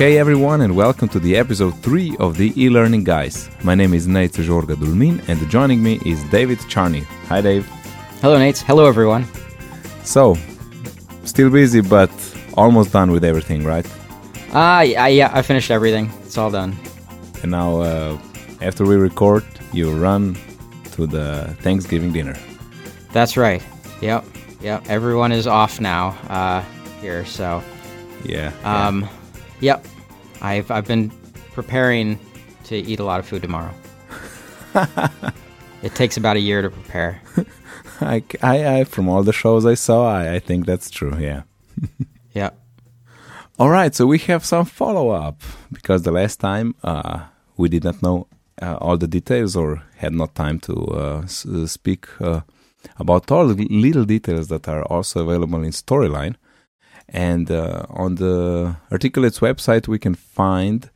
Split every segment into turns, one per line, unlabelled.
Hey everyone, and welcome to the episode 3 of the e learning guys. My name is Nejc Jorga Dulmin, and joining me is David Charney. Hi, Dave.
Hello, Nejc. Hello, everyone.
So, still busy, but almost done with everything, right?
Ah, uh, yeah, yeah, I finished everything. It's all done.
And now, uh, after we record, you run to the Thanksgiving dinner.
That's right. Yep, yep. Everyone is off now uh, here, so.
Yeah.
Um, yeah. Yep. I've I've been preparing to eat a lot of food tomorrow. it takes about a year to prepare.
I, I, I, from all the shows I saw, I, I think that's true. Yeah.
yeah.
All right, so we have some follow up because the last time uh, we did not know uh, all the details or had not time to uh, s- uh, speak uh, about all the little details that are also available in Storyline. And uh, on the Articulate's website, we can find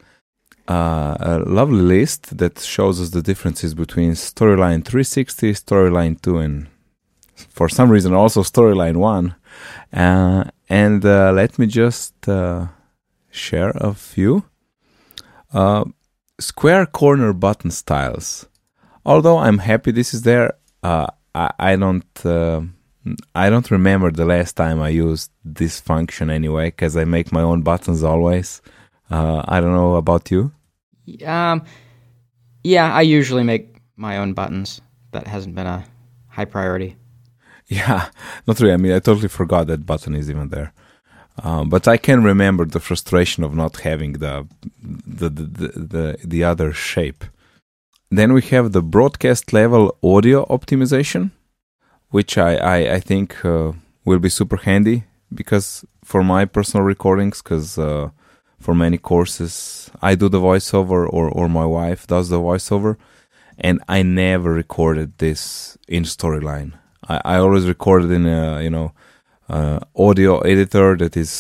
uh, a lovely list that shows us the differences between Storyline 360, Storyline 2, and for some reason also Storyline 1. Uh, and uh, let me just uh, share a few. Uh, square corner button styles. Although I'm happy this is there, I, I, don't. Uh, I don't remember the last time I used this function anyway, because I make my own buttons always. I don't know about you.
Um, yeah, I usually make my own buttons. That hasn't been a high priority.
Yeah, not really. I mean, I totally forgot that button is even there. Um, but I can remember the frustration of not having the, the the, the the other shape. Then we have the broadcast level audio optimization, which I I, I think uh, will be super handy because for my personal recordings, because uh, for many courses I do the voiceover or or my wife does the voiceover, and I never recorded this in Storyline. I, I always recorded in a you know uh, audio editor that is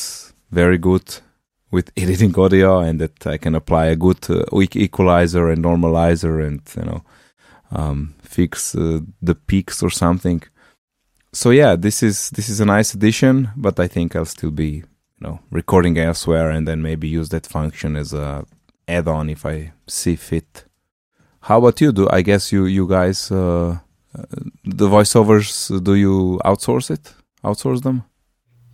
very good with editing audio and that I can apply a good uh, equalizer and normalizer and you know um, fix uh, the peaks or something. So yeah, this is this is a nice addition, but I think I'll still be you know recording elsewhere and then maybe use that function as a add-on if I see fit. How about you? Do I guess you you guys uh, the voiceovers do you outsource it? outsource them?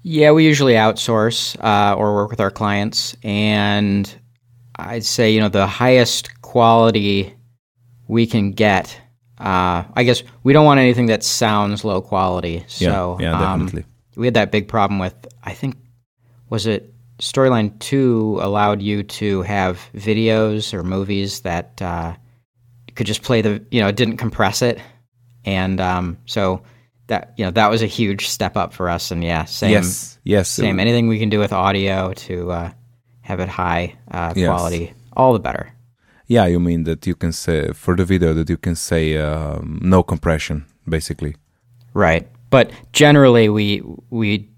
Yeah, we usually outsource uh, or work with our clients, and I'd say you know the highest quality we can get. Uh, I guess we don't want anything that sounds low quality.
So yeah, yeah definitely. Um,
we had that big problem with I think was it Storyline Two allowed you to have videos or movies that uh, could just play the you know it didn't compress it, and um, so that you know that was a huge step up for us and yeah same
yes yes
same anything we can do with audio to uh, have it high uh, yes. quality all the better
yeah you mean that you can say for the video that you can say um, no compression basically.
Right. But generally we we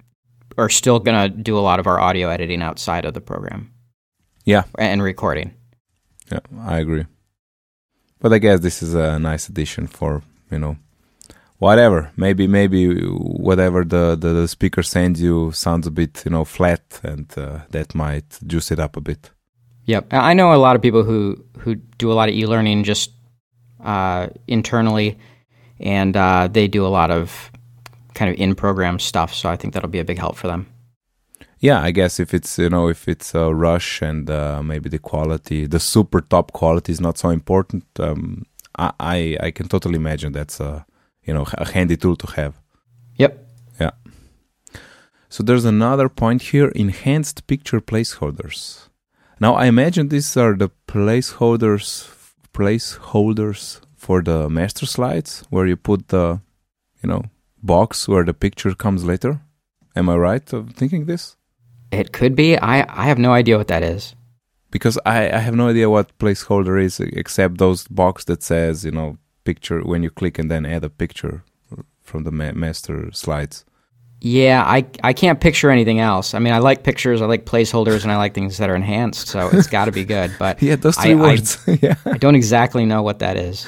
are still going to do a lot of our audio editing outside of the program.
Yeah.
And recording.
Yeah i agree. But i guess this is a nice addition for you know whatever. Maybe maybe whatever the, the, the, speaker sends you sounds a bit you know flat and uh, that might juice it up a bit
yep i know a lot of people who who do a lot of e-learning just uh, internally and uh, they do a lot of kind of in-program stuff so i think that'll be a big help for them
yeah i guess if it's you know if it's a rush and uh, maybe the quality the super top quality is not so important um, I, I i can totally imagine that's a you know a handy tool to have.
Yep.
Yeah. So there's another point here: enhanced picture placeholders. Now I imagine these are the placeholders placeholders for the master slides where you put the you know box where the picture comes later. Am I right of thinking this?
It could be. I I have no idea what that is.
Because I, I have no idea what placeholder is except those box that says, you know, picture when you click and then add a picture from the ma- master slides.
Yeah, I I can't picture anything else. I mean, I like pictures, I like placeholders, and I like things that are enhanced. So it's got to be good. But
yeah, those three
I,
words.
I,
yeah,
I don't exactly know what that is.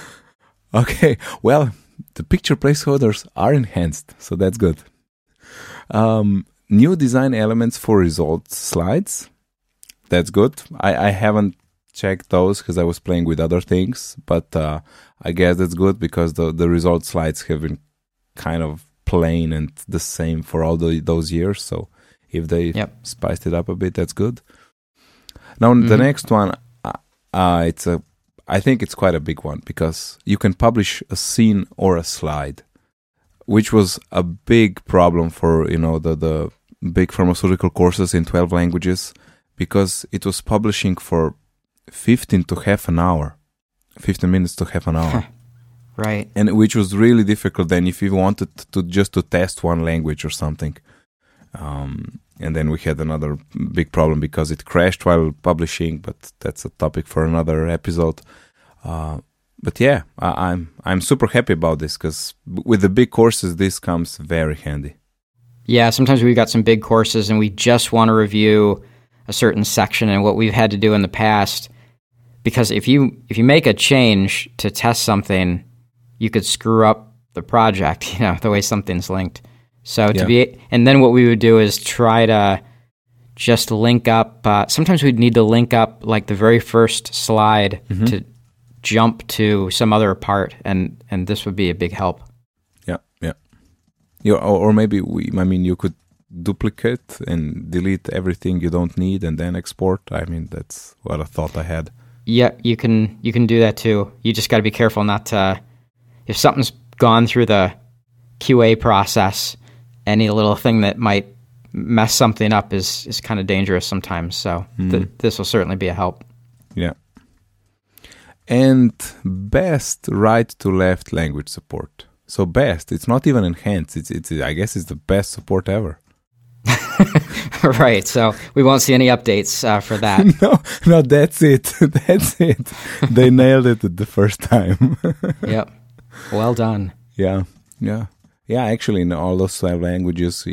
okay, well, the picture placeholders are enhanced, so that's good. Um, new design elements for results slides. that's good. I, I haven't checked those because I was playing with other things, but uh, I guess that's good because the the result slides have been kind of plain and the same for all the, those years. So if they
Yep.
spiced it up a bit, that's good. Now the
Mhm.
next one, uh, uh, it's a, I think it's quite a big one because you can publish a scene or a slide, which was a big problem for you know the the big pharmaceutical courses in twelve languages because it was publishing for fifteen to half an hour, fifteen minutes to half an hour
Right.
and which was really difficult then if you wanted to just to test one language or something. Um, and then we had another big problem because it crashed while publishing but that's a topic for another episode. Uh, but yeah I, i'm i'm super happy about this because with the big courses this comes very handy.
Yeah, sometimes we've got some big courses and we just want to review a certain section and what we've had to do in the past. Because if you if you make a change to test something, you could screw up the project, you know, the way something's linked. So to
Yeah.
be and then what we would do is try to just link up uh, sometimes we'd need to link up like the very first slide to jump to some other part and and this would be a big help.
yeah yeah you, or, or maybe we i mean you could duplicate and delete everything you don't need and then export i mean that's what a thought i had
Yeah, you can you can do that too. You just got to be careful not to if something's gone through the QA process, any little thing that might mess something up is is kind of dangerous sometimes. So th- this will certainly be a help.
Yeah. And best right to left language support. So best, it's not even enhanced. It's it's I guess it's the best support ever.
right. So we won't see any updates uh, for that.
no, no, that's it. that's it. They nailed it the first time.
yep. Well done.
yeah, yeah, yeah. Actually, in all those five languages,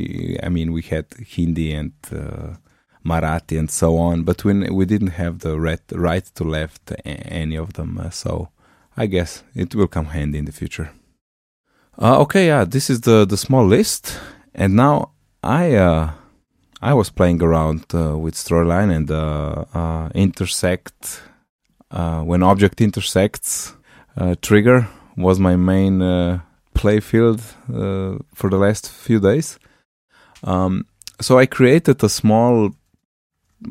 I mean, we had Hindi and uh, Marathi and so on, but we we didn't have the right right to left any of them. Uh, so I guess it will come handy in the future. Uh, okay, yeah, this is the the small list, and now I uh, I was playing around uh, with storyline and uh, uh, intersect when object intersects trigger was my main uh, play field uh, for the last few days. Um, so I created a small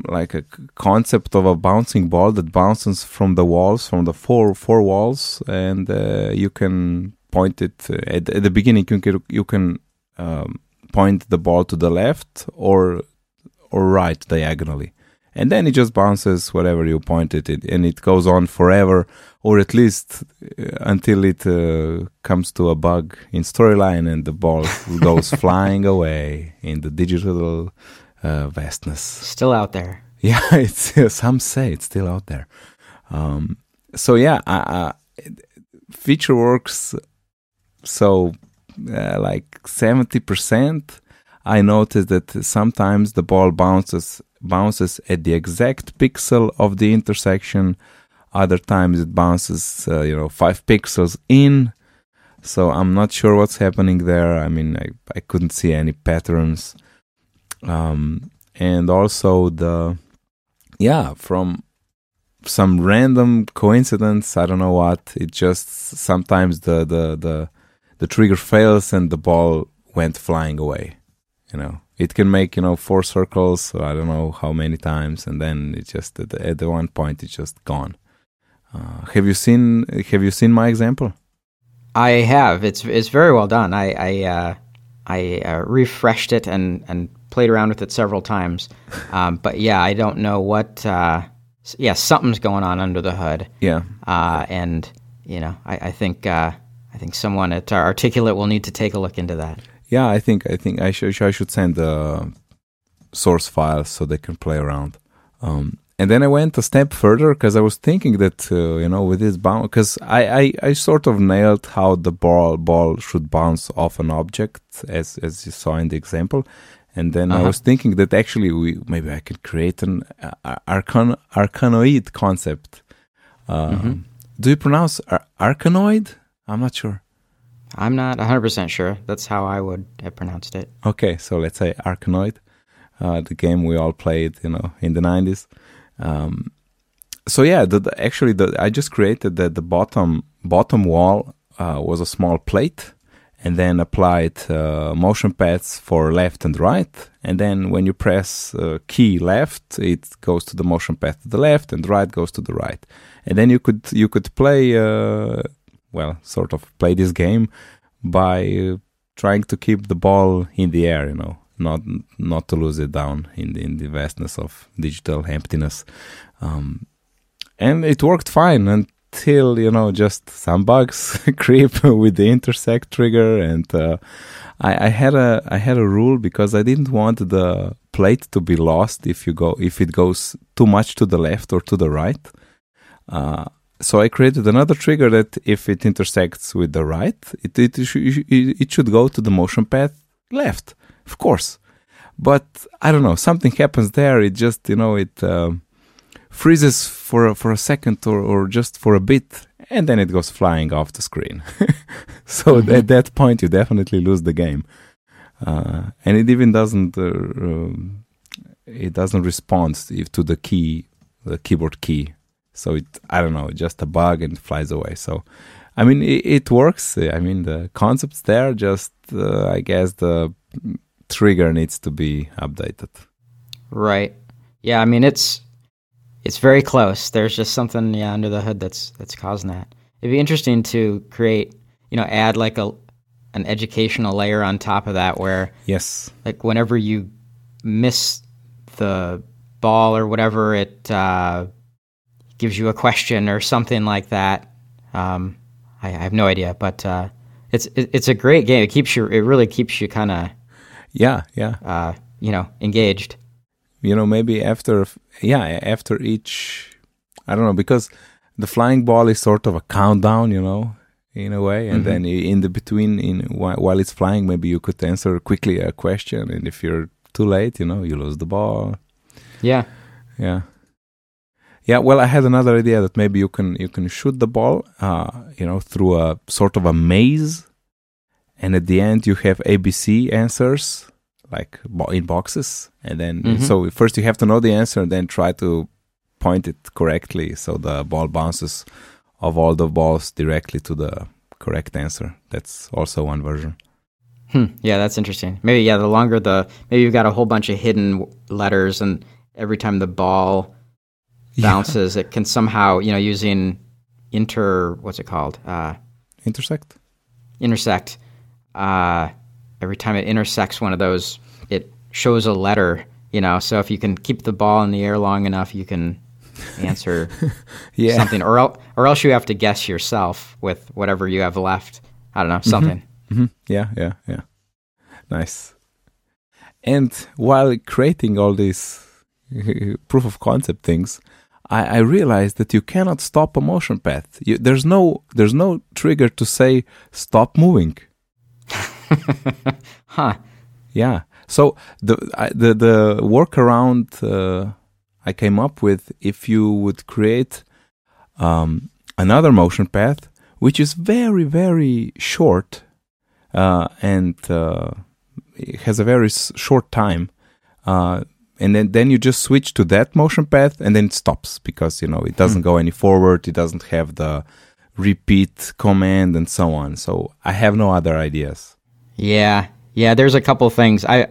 like a concept of a bouncing ball that bounces from the walls from the four four walls and uh, you can point it uh, at, at the beginning you can you can um, point the ball to the left or or right diagonally and then it just bounces wherever you point it it- and it goes on forever or at least uh, until it uh, comes to a bug in storyline and the ball goes flying away in the digital uh, vastness
Still out there.
yeah, it's some say it's still out there. Um, so yeah, uh, feature works. So uh, like seventy percent. I noticed that sometimes the ball bounces bounces at the exact pixel of the intersection. Other times it bounces, uh, you know, five pixels in. So I'm not sure what's happening there. I mean, I, I couldn't see any patterns. Um, and also the yeah from some random coincidence i don't know what it just sometimes the the the, the trigger fails and the ball went flying away you know it can make you know four circles so i don't know how many times and then it just at the, at the one point it's just gone uh, have you seen have you seen my example
I have. It's it's very well done. I I uh, I uh, refreshed it and and played around with it several times. Um, but yeah, I don't know what. Uh, yeah, something's going on under the hood.
yeah
Uh, and you know, I, I think uh, I think someone at Articulate will need to take a look into that.
Yeah i think i think i should i should send the source files so they can play around. Um and then i went a step further because i was thinking that uh, you know with this bounce because I, I i sort of nailed how the ball ball should bounce off an object as as you saw in the example. And then i
Uh-huh.
was thinking that actually we maybe i could create an uh, arcan Arkanoid concept. Um,
Mhm.
do you pronounce ar- Arkanoid? I'm not sure
I'm not 100% sure. That's how I would have pronounced it.
Okay, so let's say Arkanoid, uh, the game we all played, you know, in the 90s. Um, so yeah, the, the- actually, the, I just created that the bottom bottom wall uh, was a small plate, and then applied uh, motion paths for left and right. And then when you press uh, key left, it goes to the motion path to the left, and right goes to the right. And then you could you could play, uh, well, sort of play this game by trying to keep the ball in the air, you know, not not to lose it down in the in the vastness of digital emptiness. Um, and it worked fine until you know just some bugs creep with the intersect trigger, and uh, I, I had a I had a rule because I didn't want the plate to be lost if you go if it goes too much to the left or to the right. Uh, so I created another trigger that if it intersects with the right, it it, it should go to the motion path left, of course. But I don't know, something happens there. It just you know it um, freezes for a, for a second or, or just for a bit, and then it goes flying off the screen. so at that point, you definitely lose the game, uh, and it even doesn't uh, um, it doesn't respond to the key, the keyboard key. So it I don't know, just a bug and flies away. So. I mean, it, it works. I mean, the concept's there. Just, uh, I guess, the trigger needs to be updated.
Right. Yeah, I mean it's it's very close. There's just something yeah under the hood that's that's causing that. It'd be interesting to create, you know, add like a an educational layer on top of that where
Yes.
like whenever you miss the ball or whatever, it uh, gives you a question or something like that. Um, I, I have no idea, but uh, it's it, it's a great game. It keeps you. It really keeps you kind of
Yeah, yeah.
uh, you know engaged.
You know, maybe after, yeah, after each, I don't know, because the flying ball is sort of a countdown, you know, in a way, and
Mhm.
then in the between, in while, while it's flying, maybe you could answer quickly a question, and if you're too late, you know, you lose the ball.
Yeah.
Yeah. Yeah, well, I had another idea that maybe you can you can shoot the ball, uh, you know, through a sort of a maze, and at the end you have ABC answers like in boxes, and then
Mhm.
so first you have to know the answer, and then try to point it correctly so the ball bounces of all the balls directly to the correct answer. That's also one version.
Hmm. Yeah, that's interesting. Maybe yeah, the longer the maybe you've got a whole bunch of hidden letters, and every time the ball bounces, it can somehow you know using inter what's it called uh,
Intersect.
intersect. Uh, every time it intersects one of those, it shows a letter. You know, so if you can keep the ball in the air long enough, you can answer
Yeah.
something, or el- or else you have to guess yourself with whatever you have left. I don't know something.
hmm Yeah, yeah, yeah. Nice. And while creating all these proof of concept things, I, I realized that you cannot stop a motion path. You, there's no there's no trigger to say stop moving.
Huh.
Yeah. So the I, the the workaround uh, I came up with, if you would create um, another motion path, which is very very short, uh, and uh, has a very s- short time, uh, and then then you just switch to that motion path, and then it stops because you know it doesn't go any forward. It doesn't have the repeat command and so on. So I have no other ideas.
Yeah, yeah. There's a couple things I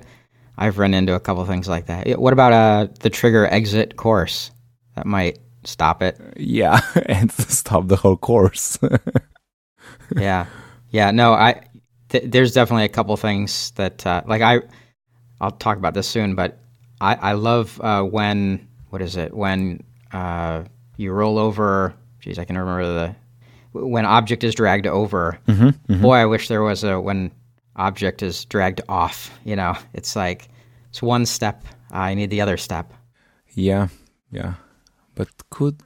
I've run into a couple things like that. What about uh the trigger exit course? That might stop it.
Yeah, and stop the whole course.
yeah, yeah. No, I th- there's definitely a couple things that uh, like I I'll talk about this soon, but I I love uh, when what is it when uh, you roll over. Geez, I can remember the when object is dragged over. Boy, I wish there was a when object is dragged off. You know, it's like it's one step. I need the other step.
Yeah, yeah. But could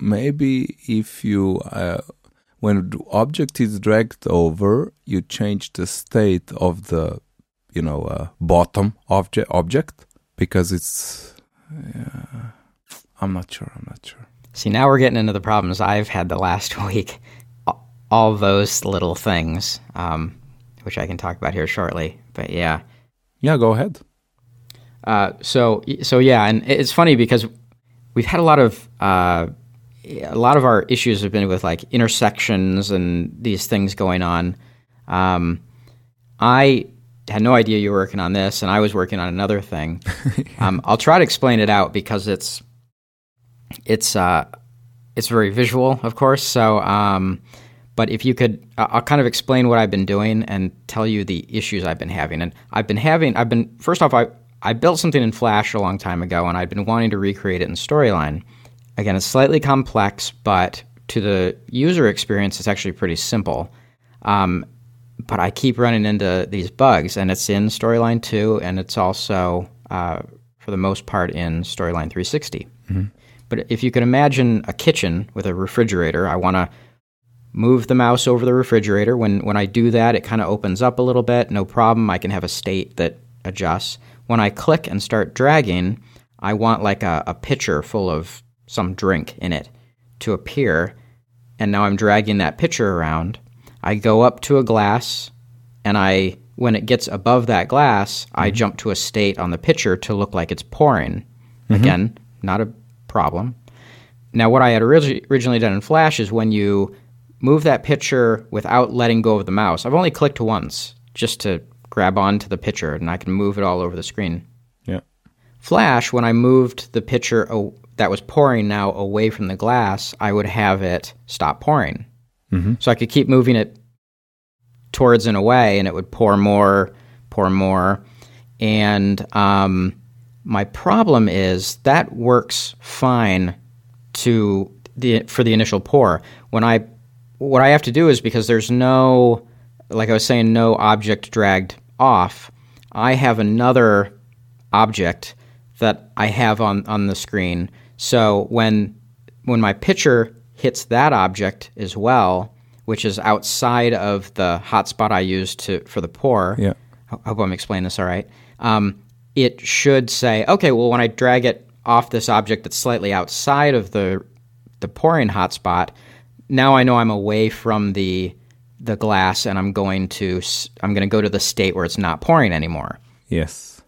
maybe if you uh, when the object is dragged over, you change the state of the you know uh, bottom object object because it's. Uh, I'm not sure. I'm not sure.
See, now we're getting into the problems I've had the last week. All those little things, um, which I can talk about here shortly. But yeah,
Yeah, go ahead.
uh, so so yeah, and it's funny because we've had a lot of uh, a lot of our issues have been with like intersections and these things going on. Um, I had no idea you were working on this, and I was working on another thing. um, I'll try to explain it out because it's it's uh, it's very visual, of course. So, um, but if you could, I'll kind of explain what I've been doing and tell you the issues I've been having. And I've been having, I've been first off, I I built something in Flash a long time ago, and I'd been wanting to recreate it in Storyline. Again, it's slightly complex, but to the user experience, it's actually pretty simple. Um, but I keep running into these bugs, and it's in Storyline 2, and it's also, uh, for the most part, in Storyline 360. Mm-hmm. But if you can imagine a kitchen with a refrigerator, I want to move the mouse over the refrigerator. When, when I do that, it kind of opens up a little bit, no problem. I can have a state that adjusts. When I click and start dragging, I want like a, a pitcher full of some drink in it to appear. And now I'm dragging that pitcher around. I go up to a glass, and I, when it gets above that glass, mm-hmm. I jump to a state on the pitcher to look like it's pouring. Mm-hmm. Again, not a problem. Now, what I had orig- originally done in Flash is when you move that pitcher without letting go of the mouse. I've only clicked once just to grab onto the pitcher, and I can move it all over the screen.
Yeah.
Flash, when I moved the pitcher that was pouring now away from the glass, I would have it stop pouring. Mm-hmm. So I could keep moving it towards and away, and it would pour more, pour more. And um, my problem is that works fine to the for the initial pour. When I what I have to do is because there's no like I was saying, no object dragged off. I have another object that I have on, on the screen so when when my pitcher hits that object as well, which is outside of the hotspot I use to for the pour.
Yeah.
I hope I'm explaining this all right. Um, it should say, okay, well, when I drag it off this object that's slightly outside of the the pouring hotspot, now I know I'm away from the the glass and I'm going to I'm going to go to the state where it's not pouring anymore.
Yes.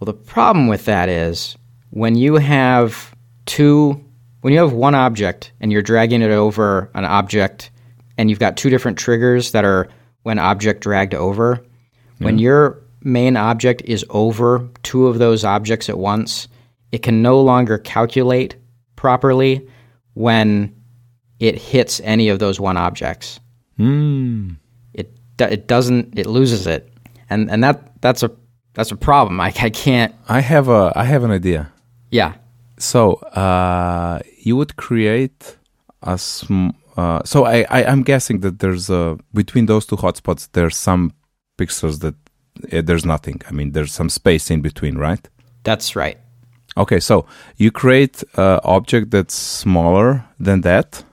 Well, the problem with that is when you have two when you have one object and you're dragging it over an object and you've got two different triggers that are when object dragged over when your main object is over two of those objects at once it can no longer calculate properly when it hits any of those one objects.
Mm.
it it doesn't it loses it. And and that that's a that's a problem. I, I can't
i have a i have an idea.
Yeah.
So uh, you would create a sm- uh, so I, I am guessing that there's a between those two hotspots there's some pixels that uh, there's nothing. I mean there's some space in between, right?
That's right.
Okay, so you create an object that's smaller than that,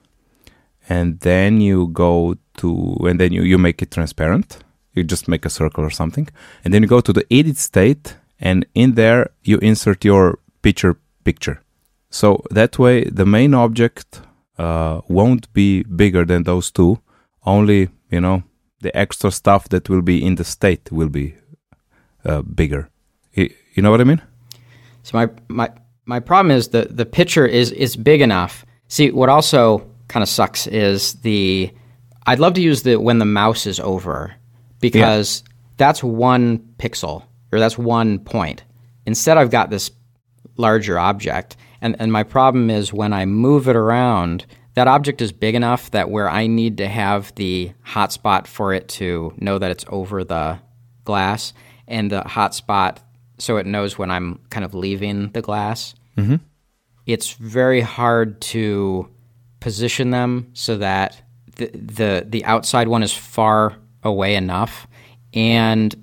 and then you go to and then you, you make it transparent. You just make a circle or something, and then you go to the edit state, and in there you insert your picture picture. So that way, the main object uh, won't be bigger than those two. Only, you know, the extra stuff that will be in the state will be uh, bigger. You, you know what I mean?
So my my my problem is the the picture is is big enough. See, what also kind of sucks is the I'd love to use the when the mouse is over because yeah. that's one pixel or that's one point. Instead, I've got this larger object. And, and my problem is when I move it around, that object is big enough that where I need to have the hotspot for it to know that it's over the glass and the hotspot so it knows when I'm kind of leaving the glass.
Mm-hmm.
It's very hard to position them so that the, the the outside one is far away enough. And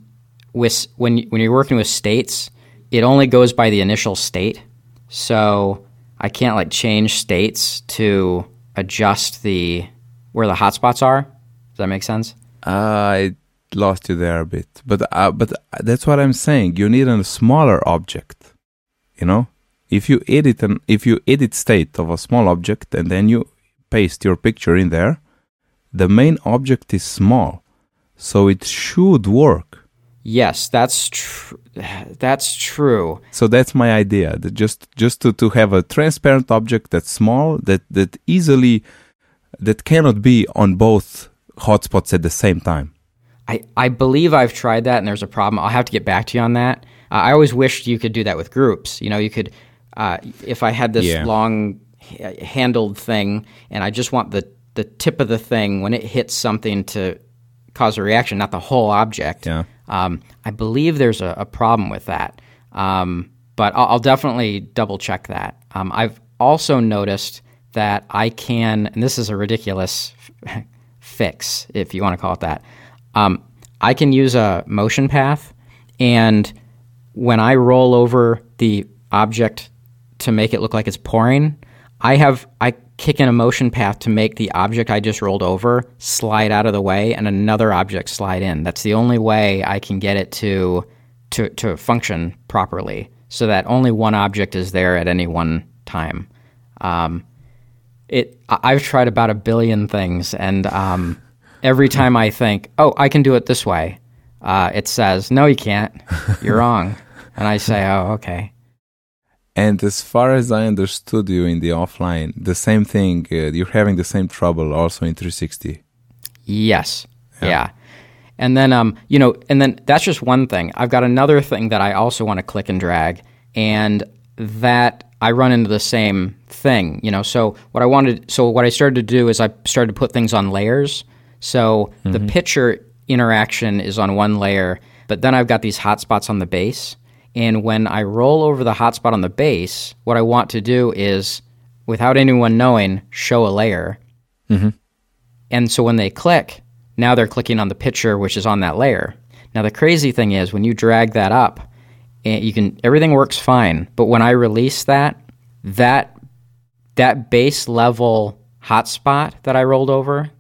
with when when you're working with states, it only goes by the initial state. So I can't like change states to adjust the where the hotspots are. Does that make sense?
I lost you there a bit, but uh, but that's what I'm saying. You need a smaller object. You know, if you edit an if you edit state of a small object and then you paste your picture in there, the main object is small, so it should work.
Yes, that's true. That's true.
So that's my idea. That just just to, to have a transparent object that's small that that easily that cannot be on both hotspots at the same time.
I, I believe I've tried that and there's a problem. I'll have to get back to you on that. Uh, I always wished you could do that with groups. You know, you could, uh, if I had this
Yeah.
long handled thing and I just want the, the tip of the thing when it hits something to cause a reaction, not the whole object.
Yeah.
Um, I believe there's a, a problem with that. Um, but I'll, I'll definitely double check that. Um, I've also noticed that I can, and this is a ridiculous f- fix, if you want to call it that. Um, I can use a motion path, and when I roll over the object to make it look like it's pouring, I have I kick in a motion path to make the object I just rolled over slide out of the way and another object slide in. That's the only way I can get it to to to function properly, so that only one object is there at any one time. Um, it I've tried about a billion things, and um, every time I think, oh, I can do it this way, uh, it says, no, you can't. You're wrong, and I say, oh, okay.
And as far as I understood you in the offline, the same thing. Uh, you're having the same trouble also in 360.
Yes. Yeah. And then um, you know, and then that's just one thing. I've got another thing that I also want to click and drag, and that I run into the same thing. You know, so what I wanted, so what I started to do is I started to put things on layers. So the picture interaction is on one layer, but then I've got these hotspots on the base. And when I roll over the hotspot on the base, what I want to do is, without anyone knowing, show a layer. Mm-hmm. And so when they click, now they're clicking on the picture which is on that layer. Now the crazy thing is when you drag that up, eh, you can everything works fine, but when I release that, that that base level hotspot that I rolled over,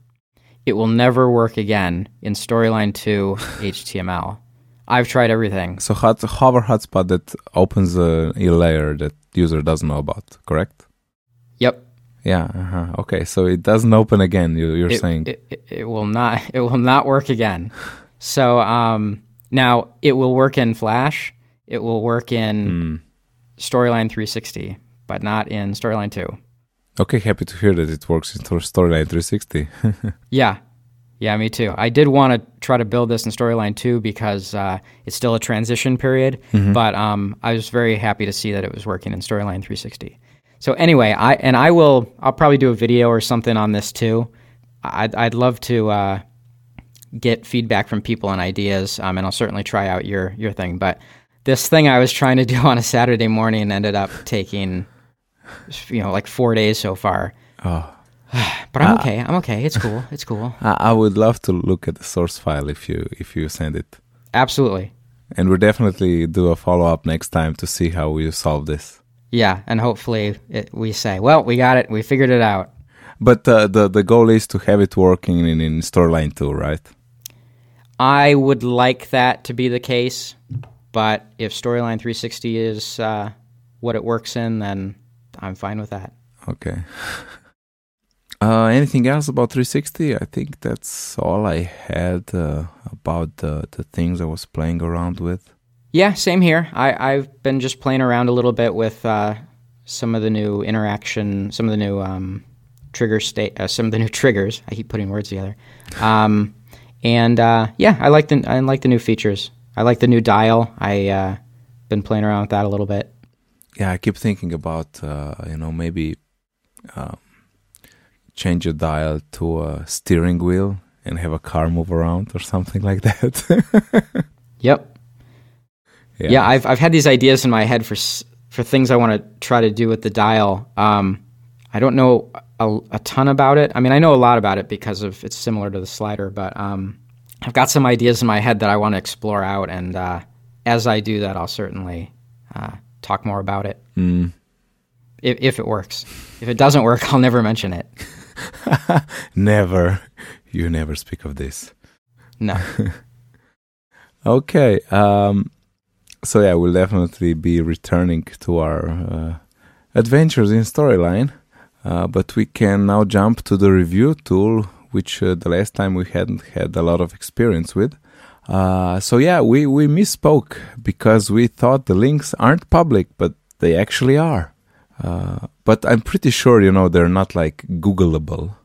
it will never work again in Storyline 2 HTML. I've tried everything.
So hot, hover hotspot that opens a, a layer that user doesn't know about, correct?
Yep.
Yeah. Uh-huh. Okay. So it doesn't open again. You, you're
it,
saying.
it, it, it will not it will not work again. So um, now it will work in Flash. It will work in
Hmm.
Storyline 360, but not in Storyline 2.
okay. Happy to hear that it works in Storyline 360.
Yeah, yeah, me too. I did want to try to build this in Storyline 2 because uh, it's still a transition period, but um, I was very happy to see that it was working in Storyline 360. So anyway, I and I will I'll probably do a video or something on this too. I'd I'd love to uh, get feedback from people and ideas, um, and I'll certainly try out your your thing. But this thing I was trying to do on a Saturday morning ended up taking you know like four days so far.
oh.
But I'm okay. I'm okay. It's cool. It's cool.
I, I would love to look at the source file if you if you send it,
Absolutely.
and we'll definitely do a follow up next time to see how you solve this.
Yeah, and hopefully it, we say, well, we got it. We figured it out.
But uh, the the goal is to have it working in, in Storyline 2, right?
I would like that to be the case, but if Storyline 360 is uh, what it works in, then I'm fine with that.
Okay. Uh, anything else about 360? I think that's all I had uh, about the, the things I was playing around with.
Yeah, same here. I, I've been just playing around a little bit with uh, some of the new interaction, some of the new um, trigger state, uh, some of the new triggers. I keep putting words together. Um, and uh, yeah, I like the I like the new features. I like the new dial. I uh, been playing around with that a little bit.
Yeah, I keep thinking about, uh, you know, maybe um, change a dial to a steering wheel and have a car move around or something like that.
Yep. Yeah, I've I've had these ideas in my head for for things I want to try to do with the dial. Um, I don't know a, a ton about it. I mean, I know a lot about it because of it's similar to the slider, but um, I've got some ideas in my head that I want to explore out, and uh, as I do that, I'll certainly uh, talk more about it
Mm.
if, if it works. If it doesn't work, I'll never mention it.
Never. You never speak of this.
No.
Okay. Um, so yeah, we'll definitely be returning to our uh, adventures in storyline, uh, but we can now jump to the review tool, which uh, the last time we hadn't had a lot of experience with. Uh, so yeah, we, we misspoke because we thought the links aren't public, but they actually are. But I'm pretty sure, you know, they're not like Googleable.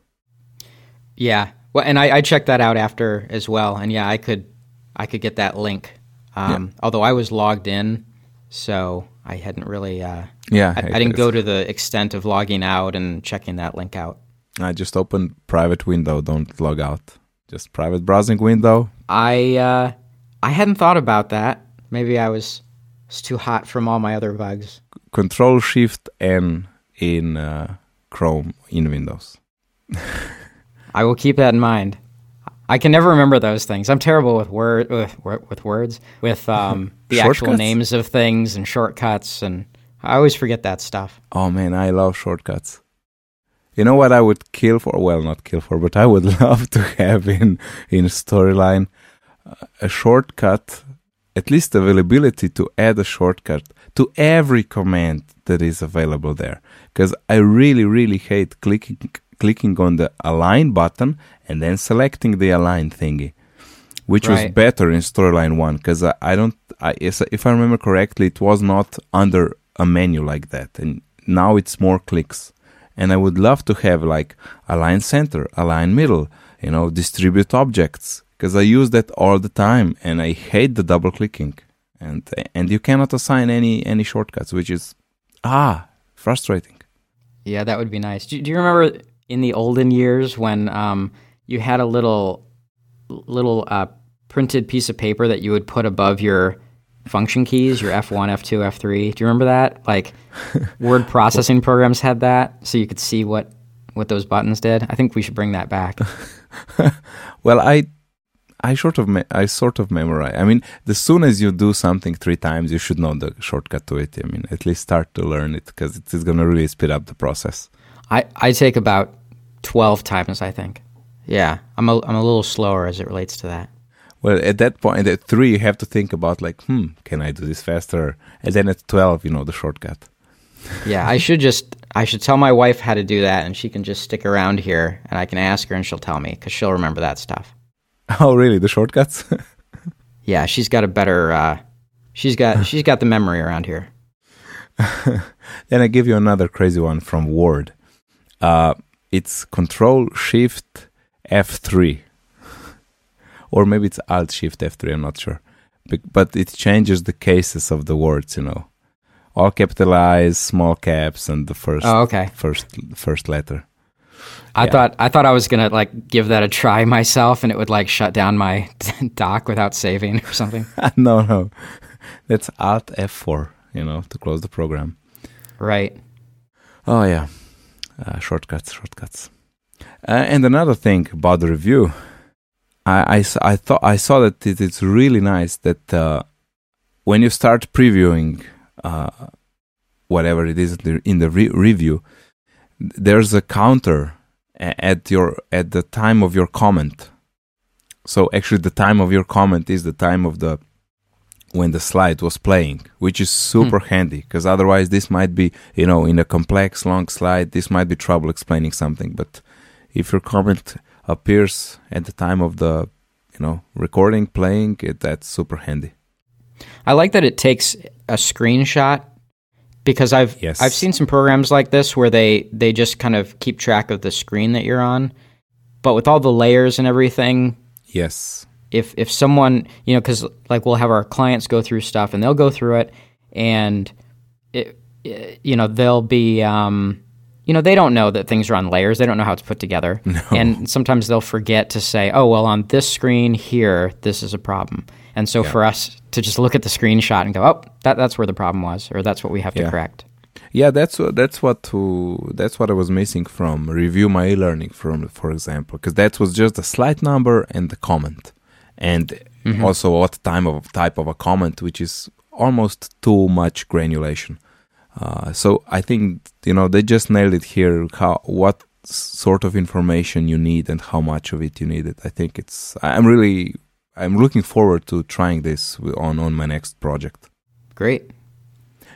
Yeah. Well, and I, I checked that out after as well. And yeah, I could, I could get that link. Um, yeah. although I was logged in, so I hadn't really, uh,
yeah,
I, I didn't go to the extent of logging out and checking that link out.
I just opened private window. Don't log out. Just private browsing window.
I uh, I hadn't thought about that. Maybe I was was too hot from all my other bugs.
Control Shift N in uh, Chrome in Windows.
I will keep that in mind. I can never remember those things. I'm terrible with word with, with words with um, the actual names of things and shortcuts, and I always forget that stuff.
Oh man, I love shortcuts. You know what I would kill for? Well, not kill for, but I would love to have in in storyline uh, a shortcut, at least availability to add a shortcut to every command that is available there. Because I really, really hate clicking clicking on the align button and then selecting the align thingy, which right. was better in storyline one. Because I, I don't, I, if I remember correctly, it was not under a menu like that, and now it's more clicks and I would love to have like align center, align middle, you know, distribute objects because I use that all the time and I hate the double clicking and and you cannot assign any any shortcuts, which is ah frustrating.
Yeah, that would be nice. Do, do you remember in the olden years when um, you had a little little uh, printed piece of paper that you would put above your function keys, your F1, F2, F3. Do you remember that? Like word processing programs had that so you could see what what those buttons did. I think we should bring that back.
well, I I sort of me- I sort of memorize. I mean, as soon as you do something three times, you should know the shortcut to it. I mean, at least start to learn it because it is going to really speed up the process.
I I take about 12 times, I think. Yeah, I'm a I'm a little slower as it relates to that.
Well, at that point, at three, you have to think about like, hmm, can I do this faster? And then at twelve, you know, the shortcut.
yeah, I should just I should tell my wife how to do that, and she can just stick around here, and I can ask her, and she'll tell me because she'll remember that stuff.
Oh, really? The shortcuts?
yeah, she's got a better. Uh, she's got she's got the memory around here.
then I give you another crazy one from Word. Uh, it's Control Shift F three or maybe it's Alt Shift F3. I'm not sure, but it changes the cases of the words. You know, all capitalized, small caps, and the first.
Oh, okay.
First, first letter.
I yeah. thought I thought I was gonna like give that a try myself, and it would like shut down my dock without saving or something.
no, no, that's Alt F4. You know, to close the program.
Right.
Oh yeah, uh, shortcuts, shortcuts. Uh, and another thing about the review I, I, I thought I saw that it, it's really nice that uh, when you start previewing uh, whatever it is in the re- review, there's a counter at your at the time of your comment. So actually, the time of your comment is the time of the when the slide was playing, which is super hmm. handy because otherwise this might be you know in a complex long slide this might be trouble explaining something. But if your comment appears at the time of the you know recording playing it, that's super handy
i like that it takes a screenshot because i've yes. i've seen some programs like this where they they just kind of keep track of the screen that you're on but with all the layers and everything
yes
if if someone you know because like we'll have our clients go through stuff and they'll go through it and it, it you know they'll be um you know, they don't know that things are on layers. They don't know how it's put together. No. And sometimes they'll forget to say, oh, well, on this screen here, this is a problem. And so yeah. for us to just look at the screenshot and go, oh, that, that's where the problem was, or that's what we have to correct.
Yeah, that's what that's what to, that's what I was missing from review my e-learning from for example, because that was just a slide number and the comment, and mm-hmm. also what time of type of a comment, which is almost too much granulation. Uh, so I think you know they just nailed it here. How what sort of information you need and how much of it you need it. I think it's. I'm really. I'm looking forward to trying this on on my next project.
Great.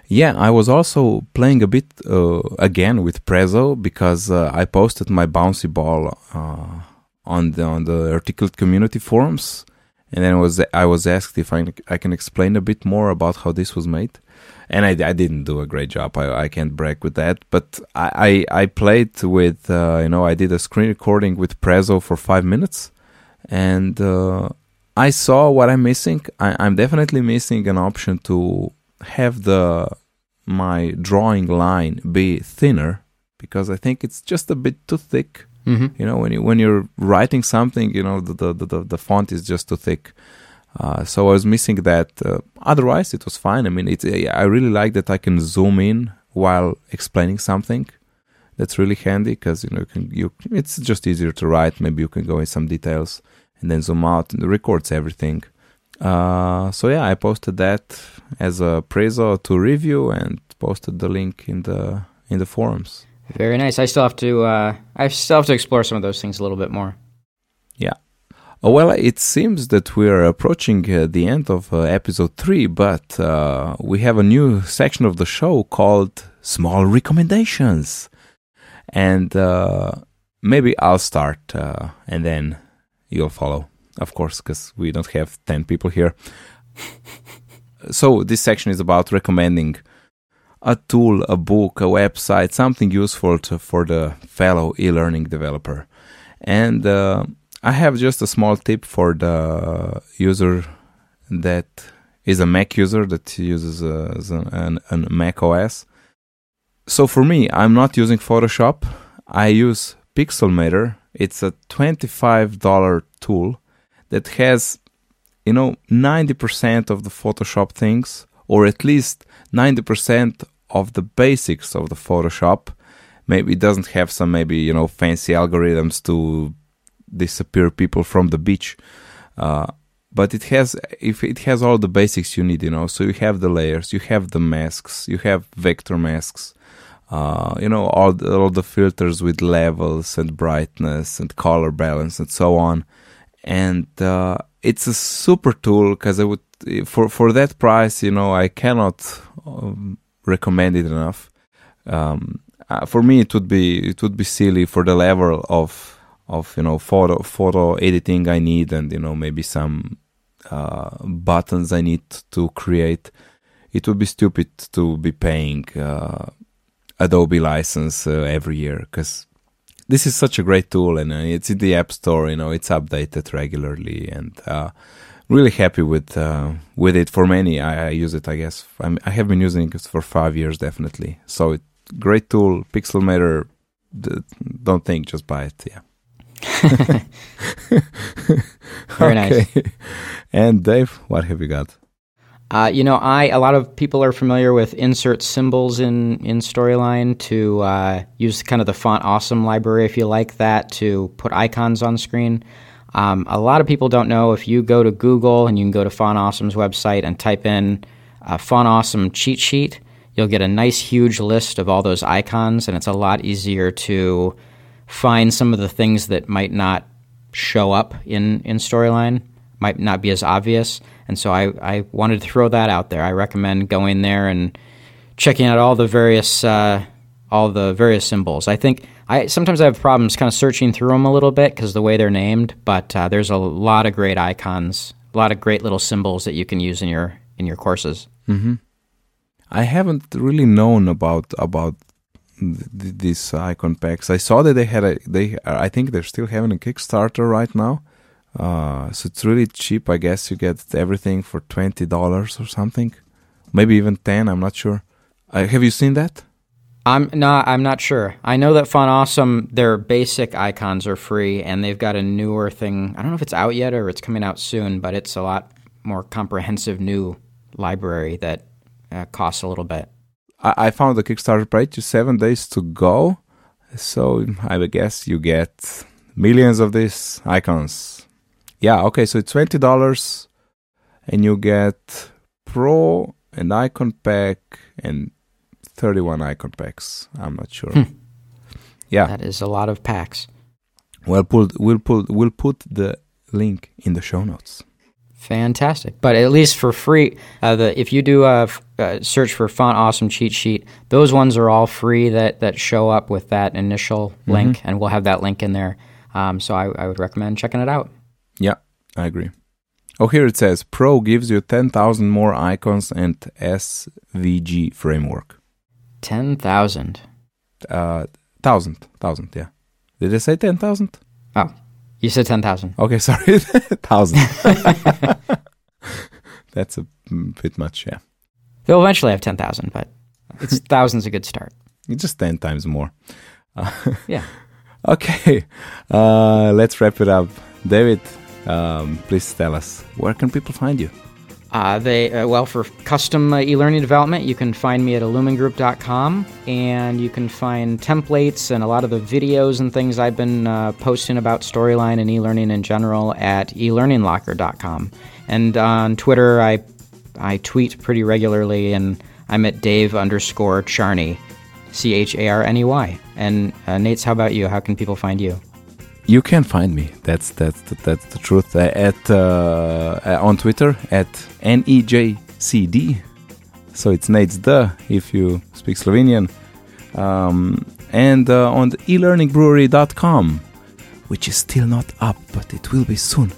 Yeah, I was also playing a bit uh, again with Prezo because uh, I posted my bouncy ball uh, on the on the Articulate community forums, and then was I was asked if I I can explain a bit more about how this was made, and I, I didn't do a great job. I, I can't brag with that, but I I, I played with uh, you know I did a screen recording with Prezo for five minutes, and uh, I saw what I'm missing. I, I'm definitely missing an option to have the my drawing line be thinner because I think it's just a bit too thick.
Mm-hmm.
You know, when you when you're writing something, you know, the the the, the font is just too thick. Uh, so I was missing that. Uh, otherwise, it was fine. I mean, it's I really like that I can zoom in while explaining something. That's really handy because you know you can you it's just easier to write. Maybe you can go in some details and then zoom out and records everything. Uh, so yeah, I posted that as a prezo to review and posted the link in the in the forums.
Very nice. I still have to. Uh, I still have to explore some of those things a little bit more.
Yeah. Oh, well, it seems that we are approaching uh, the end of uh, episode three, but uh, we have a new section of the show called "Small Recommendations," and uh, maybe I'll start, uh, and then you'll follow, of course, because we don't have ten people here. so this section is about recommending a tool, a book, a website, something useful to, for the fellow e-learning developer. And uh, I have just a small tip for the user that is a Mac user that uses uh, an, an Mac OS. So for me, I'm not using Photoshop. I use Pixelmator. It's a $25 tool that has, you know, 90% of the Photoshop things, or at least 90% of the basics of the Photoshop. Maybe it doesn't have some maybe you know fancy algorithms to disappear people from the beach, uh, but it has if it has all the basics you need. You know, so you have the layers, you have the masks, you have vector masks. Uh, you know all the, all the filters with levels and brightness and color balance and so on, and uh, it's a super tool because I would for for that price, you know, I cannot um, recommend it enough. Um, uh, for me, it would be it would be silly for the level of of you know photo photo editing I need, and you know maybe some uh, buttons I need to create. It would be stupid to be paying uh, Adobe license uh, every year because this is such a great tool, and uh, it's in the App Store. You know, it's updated regularly, and uh, really happy with uh, with it. For many, I, I use it. I guess I'm, i have been using it for five years, definitely. So it great tool, Pixelmator. D- don't think, just buy it. Yeah.
Very nice.
And Dave, what have you got?
Uh, you know, I a lot of people are familiar with insert symbols in in Storyline to uh, use kind of the font awesome library if you like that to put icons on screen. Um, a lot of people don't know if you go to Google and you can go to Font Awesome's website and type in uh, Font Awesome cheat sheet, you'll get a nice huge list of all those icons, and it's a lot easier to find some of the things that might not show up in in Storyline, might not be as obvious. And so I, I wanted to throw that out there. I recommend going there and checking out all the various uh, all the various symbols. I think I sometimes I have problems kind of searching through them a little bit because the way they're named, but uh, there's a lot of great icons, a lot of great little symbols that you can use in your in your courses.
Mm-hmm. I haven't really known about about th- these icon packs. I saw that they had a they. I think they're still having a Kickstarter right now. Uh, so it's really cheap. I guess you get everything for twenty dollars or something, maybe even ten. I'm not sure. Uh, have you seen that?
I'm not. I'm not sure. I know that Font Awesome, their basic icons are free, and they've got a newer thing. I don't know if it's out yet or it's coming out soon, but it's a lot more comprehensive new library that uh, costs a little bit.
I, I found the Kickstarter page to seven days to go, so I guess you get millions of these icons. Yeah. Okay. So it's twenty dollars, and you get Pro and Icon Pack and 31 icon packs. I'm not sure.
Hmm.
Yeah.
That is a lot of packs.
Well, put, we'll put we'll put the link in the show notes.
Fantastic. But at least for free, uh, the if you do a uh, search for Font Awesome cheat sheet, those ones are all free that that show up with that initial
Mm-hmm.
link, and we'll have that link in there. Um, so I, I would recommend checking it out.
Yeah, I agree. Oh, here it says Pro gives you 10,000 more icons and SVG framework.
10,000.
Uh, thousand, thousand, yeah. Did I say 10,000?
Oh, you said 10,000.
Okay, sorry, thousand. That's a bit much, yeah.
They'll eventually have 10,000, but it's thousands a good start.
It's just 10 times more. Uh,
Yeah.
okay, uh, let's wrap it up. David, um, please tell us where can people find you?
Uh, they uh, well for custom uh, e-learning development, you can find me at illumingroup.com, and you can find templates and a lot of the videos and things I've been uh, posting about storyline and e-learning in general at elearninglocker.com. And on Twitter, I I tweet pretty regularly, and I'm at Dave underscore Charney, C H A R N E Y. And uh, Nejc, how about you? How can people find you?
You can find me. That's that's that's the truth. Uh, at uh, uh, on Twitter at nejcd. So it's Nejc the if you speak Slovenian. Um, and uh, on elearningbrewery.com, which is still not up, but it will be soon.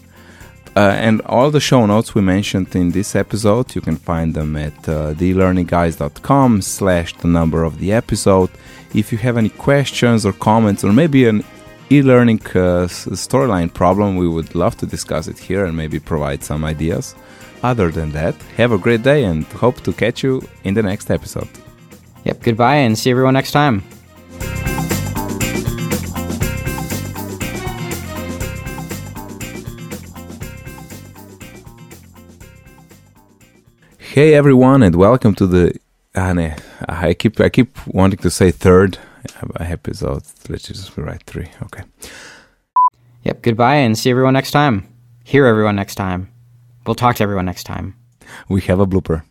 Uh, and all the show notes we mentioned in this episode, you can find them at uh, thelearningguys.com slash the number of the episode. If you have any questions or comments or maybe an e-learning uh, storyline problem, we would love to discuss it here and maybe provide some ideas. Other than that, have a great day and hope to catch you in the next episode.
Yep, goodbye and see everyone next time.
Hey everyone, and welcome to the. Ah, I keep I keep wanting to say third episode. Let's just write three. Okay.
Yep, goodbye and see everyone next time. Hear everyone next time. We'll talk to everyone next time.
We have a blooper.